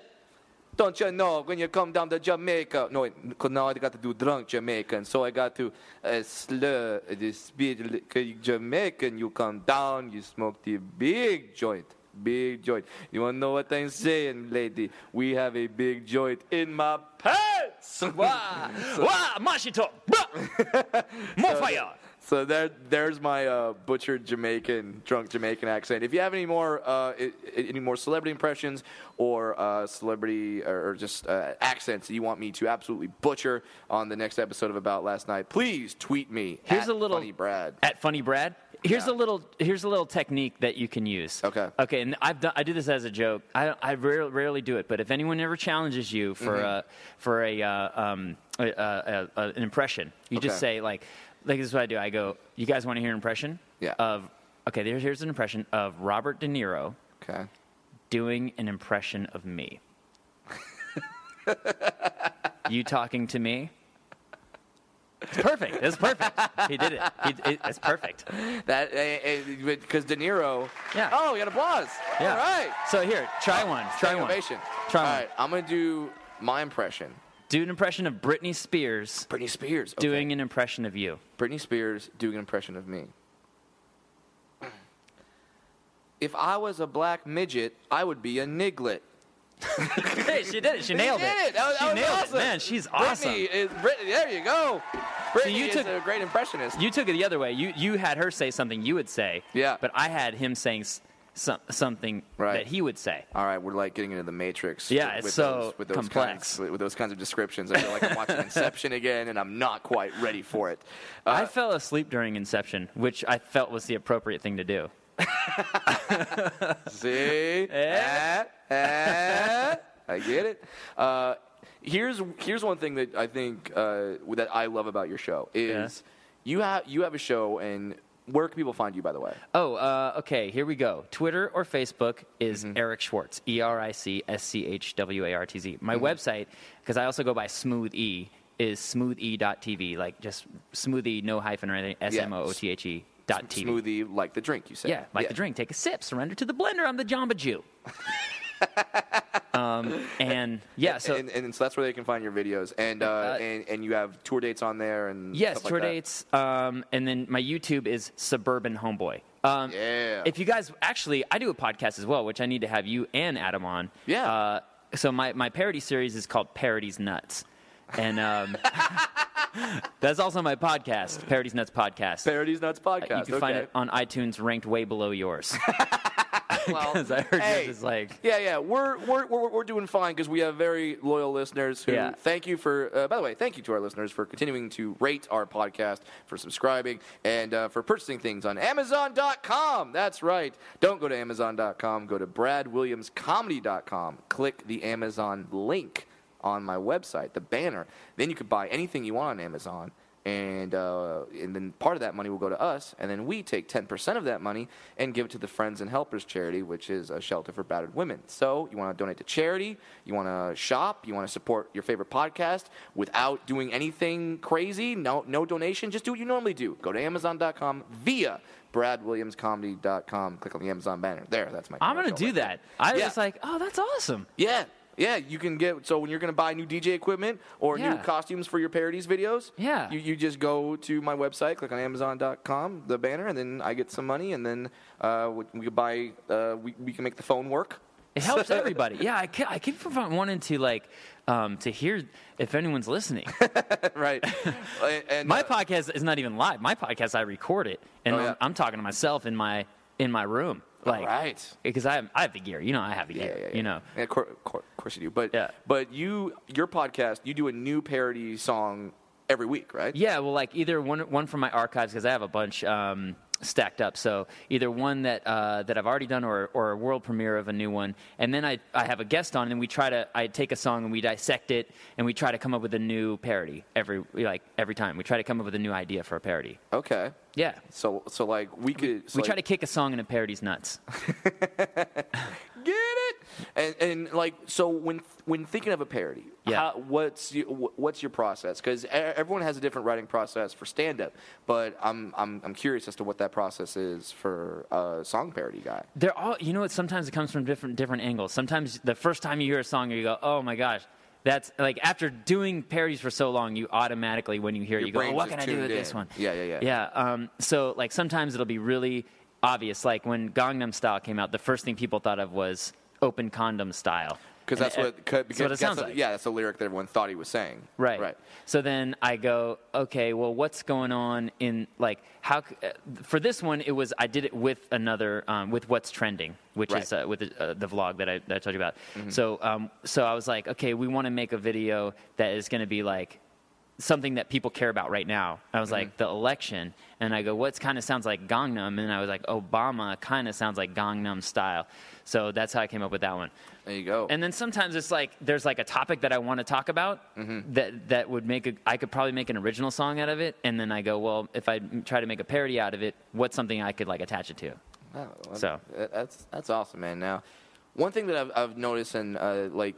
Don't you know when you come down to Jamaica? No, because now I got to do drunk Jamaican, so I got to uh, slur the speed. Jamaican, you come down, you smoke the big joint. Big joint. You want to know what I'm saying, lady? We have a big joint in my pants. Wah, wah, mash it up. (laughs) More fire. So there, there's my uh, butchered Jamaican, drunk Jamaican accent. If you have any more, uh, any more celebrity impressions or uh, celebrity or, just uh, accents that you want me to absolutely butcher on the next episode of About Last Night, please tweet me. Here's at a little funny Brad. at Funny Brad. Here's Yeah. a little here's a little technique that you can use. Okay. Okay, and I've done, I do this as a joke. I I rarely, rarely do it, but if anyone ever challenges you for Mm-hmm. uh, for a, uh, um, a, a, a, an impression, you just say like like this is what I do. I go, you guys want to hear an impression? Yeah. Of okay, here's here's an impression of Robert De Niro Okay. doing an impression of me. (laughs) you talking to me? It's perfect. It's perfect. He did it. He, it it's perfect. That eh, eh, because De Niro. Yeah. Oh, we got applause. Yeah. All right. So here, try oh, one. Try one. Ovation. Try All one. right. I'm gonna do my impression. Do an impression of Britney Spears Britney Spears. Okay. doing an impression of you. Britney Spears doing an impression of me. (clears throat) If I was a black midget, I would be a niglet. (laughs) hey, she did it. She nailed She did it. That was, she that was nailed awesome. it. Man, she's awesome. Brittany is Brittany. There you go. Brittany you is took- a great impressionist. You took it the other way. You you had her say something you would say. Yeah. But I had him saying s- some, something Right. that he would say. All right, we're like getting into the Matrix. Yeah, with it's those, so with those complex. Kinds, with those kinds of descriptions. I feel like I'm watching (laughs) Inception again, and I'm not quite ready for it. I Uh, fell asleep during Inception, which I felt was the appropriate thing to do. (laughs) See? (laughs) Eh, eh, I get it. Uh, here's here's one thing that I think uh, that I love about your show is you have you have a show, and where can people find you? By the way, Oh, uh, okay. Here we go. Twitter or Facebook is Mm-hmm. Eric Schwartz. E R I C S C H W A R T Z. My Mm-hmm. website, because I also go by Smooth E, is smoothe.tv. Like just smoothie, no hyphen or anything. S M O O T H E dot TV. smoothie like the drink you said. Yeah, like the drink. Take a sip. Surrender to the blender. I'm the Jamba Jew. (laughs) um, and yeah, so and, and so that's where they can find your videos, and uh, Uh, and and you have tour dates on there, and Yes, stuff like tour that. dates. Um, and then my YouTube is Suburban Homeboy. Um, Yeah. If you guys actually, I do a podcast as well, which I need to have you and Adam on. Yeah. Uh, so my my parody series is called Parodies Nuts, and um, (laughs) that's also my podcast, Parodies Nuts Podcast. Parodies Nuts podcast. you can find it on iTunes, ranked way below yours. (laughs) (laughs) Well, Because I heard hey, yours is like. Yeah, yeah, we're we're we're, we're doing fine because we have very loyal listeners. Who Yeah. thank you for. Uh, by the way, thank you to our listeners for continuing to rate our podcast, for subscribing, and uh, for purchasing things on Amazon.com. That's right. Don't go to Amazon.com. Go to BradWilliamsComedy.com. Click the Amazon link on my website, the banner. Then you can buy anything you want on Amazon. And uh, and then part of that money will go to us, and then we take ten percent of that money and give it to the Friends and Helpers charity, which is a shelter for battered women. So you want to donate to charity, you want to shop, you want to support your favorite podcast without doing anything crazy. No, no donation. Just do what you normally do. Go to Amazon.com via BradWilliamsComedy.com. Click on the Amazon banner. There, that's my. I'm gonna do right that. I Yeah. was like, oh, that's awesome. Yeah, Yeah, you can get so when you're going to buy new DJ equipment or new costumes for your parodies videos. Yeah. you, you just go to my website, click on Amazon.com, the banner, and then I get some money, and then uh, we, we can buy. Uh, we, we can make the phone work. It helps everybody. Yeah, I keep, I keep wanting to like um, to hear if anyone's listening. (laughs) right. (laughs) and, and, my uh, podcast is not even live. My podcast, I record it, and Oh, I'm. I'm talking to myself in my in my room, like right. because I have, I have the gear. You know, I have the gear. yeah, yeah. You know, Yeah, of course, of course you do. But Yeah. but you your podcast, you do a new parody song every week, right? Yeah, well, like either one one from my archives because I have a bunch um, stacked up. So either one that uh, that I've already done or or a world premiere of a new one, and then I I have a guest on, and we try to I take a song and we dissect it, and we try to come up with a new parody every like every time. We try to come up with a new idea for a parody. Okay. Yeah. So so like we could so we like, try to kick a song and a parody's nuts. (laughs) (laughs) get it and and like so when when thinking of a parody Yeah. how, what's you, wh- what's your process because everyone has a different writing process for stand up but I'm, I'm i'm curious as to what that process is for a song parody guy They're all, you know what? Sometimes it comes from different different angles. Sometimes the first time you hear a song, you go, "Oh my gosh." That's like after doing parodies for so long, you automatically, when you hear it, Your you go, oh, "What can I do with tuned this one?" Yeah, yeah, yeah. Yeah. Um, so like sometimes it'll be really obvious. Like when Gangnam Style came out, the first thing people thought of was "Open Condom Style." because that's it- what cause, that's because what it sounds the- like. yeah that's the lyric that everyone thought he was saying Right. right So then I go, okay, well, what's going on in like how uh, for this one? It was I did it with another um, with what's trending, which Right. is uh, with the, uh, the vlog that I, that I told you about. Mm-hmm. So um, so I was like, okay, we want to make a video that is going to be like something that people care about right now. I was Mm-hmm. like the election, and I go, what kind of sounds like Gangnam? And I was like, Obama kind of sounds like Gangnam style. So that's how I came up with that one. there you go And then sometimes it's like there's like a topic that I want to talk about Mm-hmm. that that would make a I could probably make an original song out of it, and then I go, well, if I try to make a parody out of it, what's something I could like attach it to? Oh, well, So. that's that's awesome, man. Now, one thing that I've, I've noticed and uh, like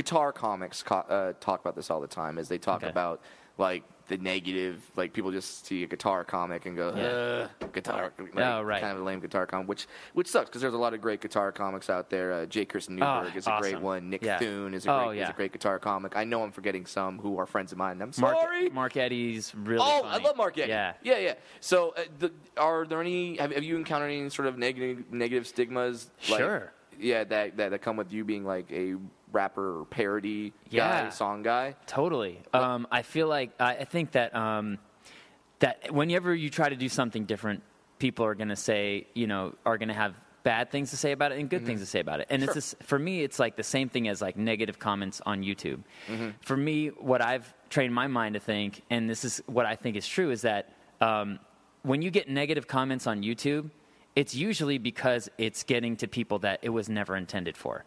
guitar comics co- uh, talk about this all the time as they talk Okay. about like the negative, like people just see a guitar comic and go, Yeah. guitar, like, Oh, right. kind of a lame guitar comic, which which sucks because there's a lot of great guitar comics out there. Uh, J. Kirsten Newberg Oh, is a great one. Nick Yeah. Thune is a Oh, great is yeah. a great guitar comic. I know I'm forgetting some who are friends of mine. I'm Mark, sorry. Mark Eddy's really. Oh, funny. I love Mark Eddy. Yeah. yeah, yeah. So, uh, the, are there any? Have, have you encountered any sort of negative negative stigmas? Like, Sure. Yeah, that, that that come with you being like a rapper or parody Yeah. guy, song guy. Totally. Um, I feel like I, I think that um, that whenever you try to do something different, people are going to say, you know, are going to have bad things to say about it and good things to say about it. And it's this, for me, it's like the same thing as like negative comments on YouTube. For me, what I've trained my mind to think, and this is what I think is true, is that um, when you get negative comments on YouTube, it's usually because it's getting to people that it was never intended for.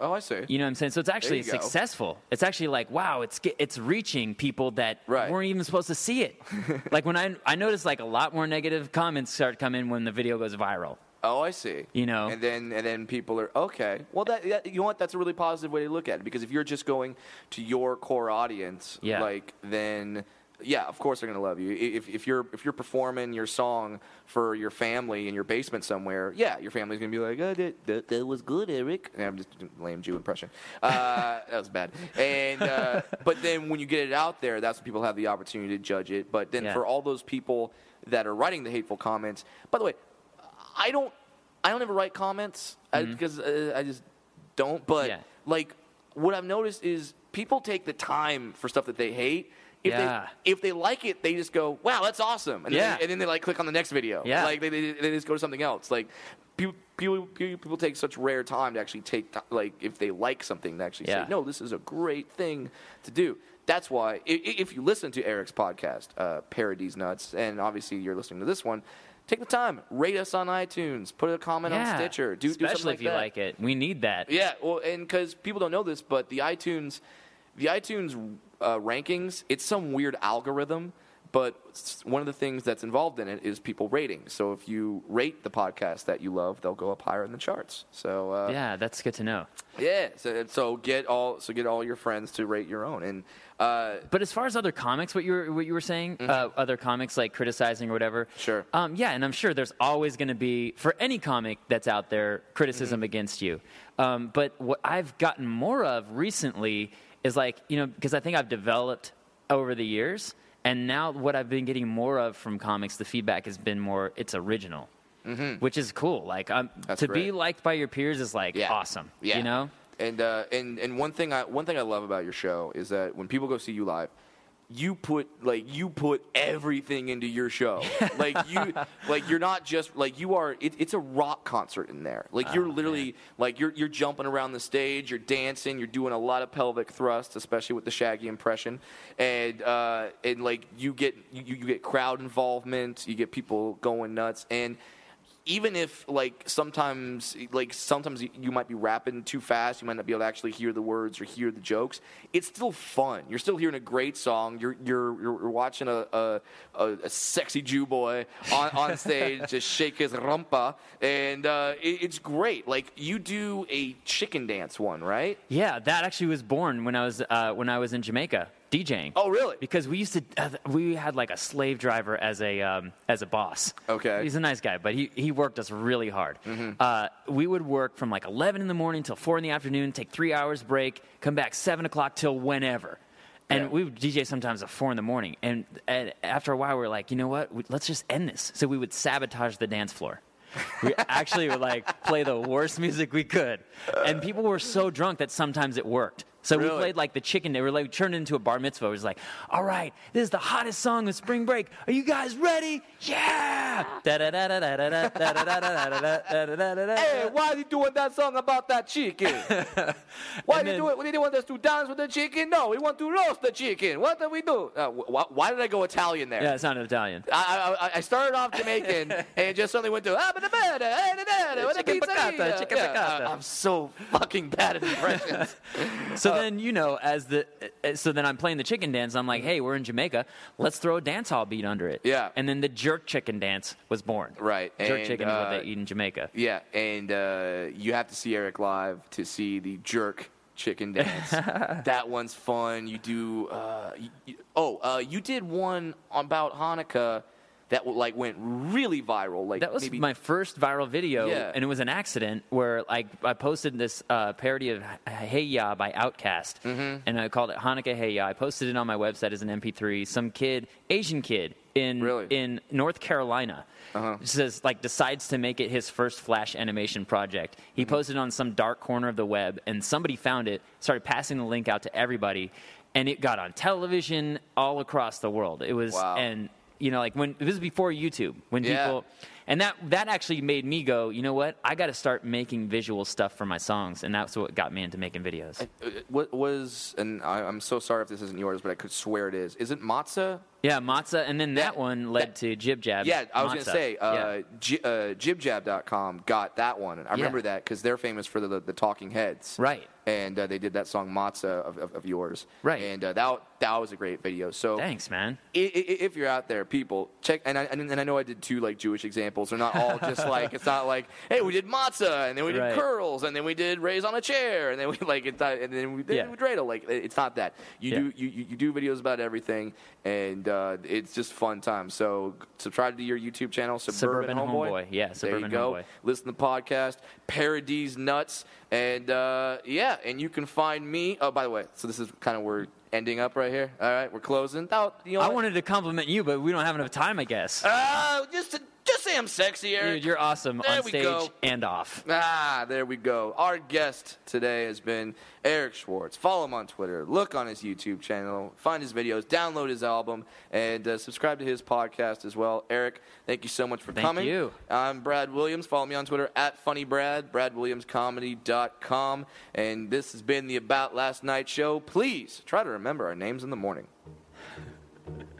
Oh, I see. You know what I'm saying? So it's actually you go. successful. It's actually like, wow, it's ge- it's reaching people that Right. weren't even supposed to see it. (laughs) like when I I noticed like a lot more negative comments start coming when the video goes viral. Oh, I see. You know? and then and then people are okay. Well, that, that you know what? That's a really positive way to look at it because if you're just going to your core audience, Yeah. like then. Yeah, of course they're gonna love you. If, if you're if you're performing your song for your family in your basement somewhere, yeah, your family's gonna be like, oh, that, that, that was good, Eric. And I'm just lame Jew impression. Uh, (laughs) that was bad. And uh, but then when you get it out there, that's when people have the opportunity to judge it. But then Yeah. for all those people that are writing the hateful comments, by the way, I don't I don't ever write comments because uh, I just don't. But Mm-hmm. Yeah. like what I've noticed is people take the time for stuff that they hate. If Yeah. they if they like it, they just go, "Wow, that's awesome," and, Yeah. then, they, and then they like click on the next video. Yeah. like they, they, they just go to something else. Like people, people people take such rare time to actually take like if they like something to actually Yeah. say, "No, this is a great thing to do." That's why if you listen to Eric's podcast, uh, Parodies Nuts, and obviously you're listening to this one, take the time, rate us on iTunes, put a comment yeah. on Stitcher, do, do especially something like if you like it. We need that. Yeah, well, and because people don't know this, but the iTunes, the iTunes uh, rankings, it's some weird algorithm but one of the things that's involved in it is people rating. So if you rate the podcast that you love, they'll go up higher in the charts. So uh, Yeah, that's good to know. yeah. So, so get all so get all your friends to rate your own. And uh, But as far as other comics, what you were what you were saying, uh, other comics like criticizing or whatever. Mm-hmm. Sure. Um, yeah, and I'm sure there's always going to be for any comic that's out there criticism Mm-hmm. against you. Um, but what I've gotten more of recently is like you know because I think I've developed over the years, and now what I've been getting more of from comics, the feedback has been more it's original. Which is cool. Like um, Mm-hmm. To be liked by your peers is like Yeah. awesome. Yeah. You know. And uh, and and one thing I one thing I love about your show is that when people go see you live, you put like you put everything into your show. (laughs) like you like you're not just like you are. It, it's a rock concert in there. Like you're literally like you're you're jumping around the stage. You're dancing. You're doing a lot of pelvic thrusts, especially with the Shaggy impression. And uh, and like you get you, you get crowd involvement. You get people going nuts and even if like sometimes like sometimes you might be rapping too fast you might not be able to actually hear the words or hear the jokes it's still fun. You're still hearing a great song. You're you're you're watching a a, a, sexy jew boy on, on (laughs) stage just shake his rumpa and uh, it, it's great. Like you do a chicken dance one right? Yeah, that actually was born when I was uh, when I was in Jamaica DJing. Oh, really? Because we used to uh, we had like a slave driver as a um, as a boss. Okay. He's a nice guy, but he, he worked us really hard. Mm-hmm. Uh, we would work from like eleven in the morning till four in the afternoon, take three hours break, come back seven o'clock till whenever. And Yeah. we would DJ sometimes at four in the morning. And, and after a while, we were like, you know what? We- Let's just end this. So we would sabotage the dance floor. we (laughs) actually would like play the worst music we could, and people were so drunk that sometimes it worked. So we played like the chicken. They were like turned into a bar mitzvah. It was like, all right, this is the hottest song of spring break. Are you guys ready? Yeah. Hey, why are you doing that song about that chicken? (laughs) Why did you do it? Did want us to dance with the chicken? No, we want to roast the chicken. What did we do? Uh, wh- why did I go Italian there? Yeah, it sounded Italian. I, I, I started off Jamaican (laughs) and just suddenly went to ah, eh, eh, eh, Chicken piccata, chicken Yeah, piccata. I, am so fucking bad at impressions. (laughs) So then you know, as the so then I'm playing the chicken dance. I'm like, hey, we're in Jamaica. Let's throw a dance hall beat under it. Yeah. And then the jerk chicken dance was born. Right, Jerk and, chicken is what uh, they eat in Jamaica. yeah, and uh, you have to see Eric live to see the jerk chicken dance. (laughs) that one's fun. You do. Uh, you, you- oh, uh, you did one about Hanukkah that like went really viral. Like That was maybe, my first viral video, Yeah. and it was an accident where like I posted this uh, parody of Hey Ya by Outkast, Mm-hmm. and I called it Hanukkah Hey Ya. I posted it on my website as an MP3. Some kid, Asian kid in Really? Uh-huh. in North Carolina, says like decides to make it his first Flash animation project. He Mm-hmm. posted on some dark corner of the web, and somebody found it, started passing the link out to everybody, and it got on television all across the world. It was Wow. and you know, like when this was before YouTube, when Yeah. people, and that that actually made me go, you know what? I got to start making visual stuff for my songs, and that's what got me into making videos. Uh, What was and I, I'm so sorry if this isn't yours, but I could swear it is. Is it matzah? Yeah, matzah, and then that, That- one led that- to Jib Jab. Yeah, I was gonna say uh, Yeah. J- uh, jibjab.com got that one. And I remember Yeah. that because they're famous for the, the, the Talking Heads, Right. And uh, they did that song Matzah of, of, of yours, Right. And uh, that that was a great video. So Thanks, man. i- i- if you're out there, people check. And I, and I know I did two like Jewish examples. They're not all just (laughs) like it's not like hey we did matzah and then we did Right. curls and then we did raise on a chair and then we (laughs) like it's not, and then we did Yeah. dreidel. Like it's not that you do you you do videos about everything and uh, it's just fun time. So subscribe to your YouTube channel, Suburban, Suburban Homeboy. Yeah, Suburban there you go. Homeboy. Listen to the podcast, Parodies Nuts, and uh, yeah, and you can find me. Oh, by the way, so this is kind of where we're ending up right here. All right, we're closing. Oh, you know I what? wanted to compliment you, but we don't have enough time, I guess. Uh, just to, just say I'm sexy, Eric. Dude, you're awesome There on stage go. and off. Ah, there we go. Our guest today has been Eric Schwartz. Follow him on Twitter. Look on his YouTube channel. Find his videos. Download his album. And uh, subscribe to his podcast as well. Eric, thank you so much for Thank coming. Thank you. I'm Brad Williams. Follow me on Twitter at FunnyBrad, BradWilliamsComedy.com. And this has been the About Last Night show. Please try to remember our names in the morning. (laughs)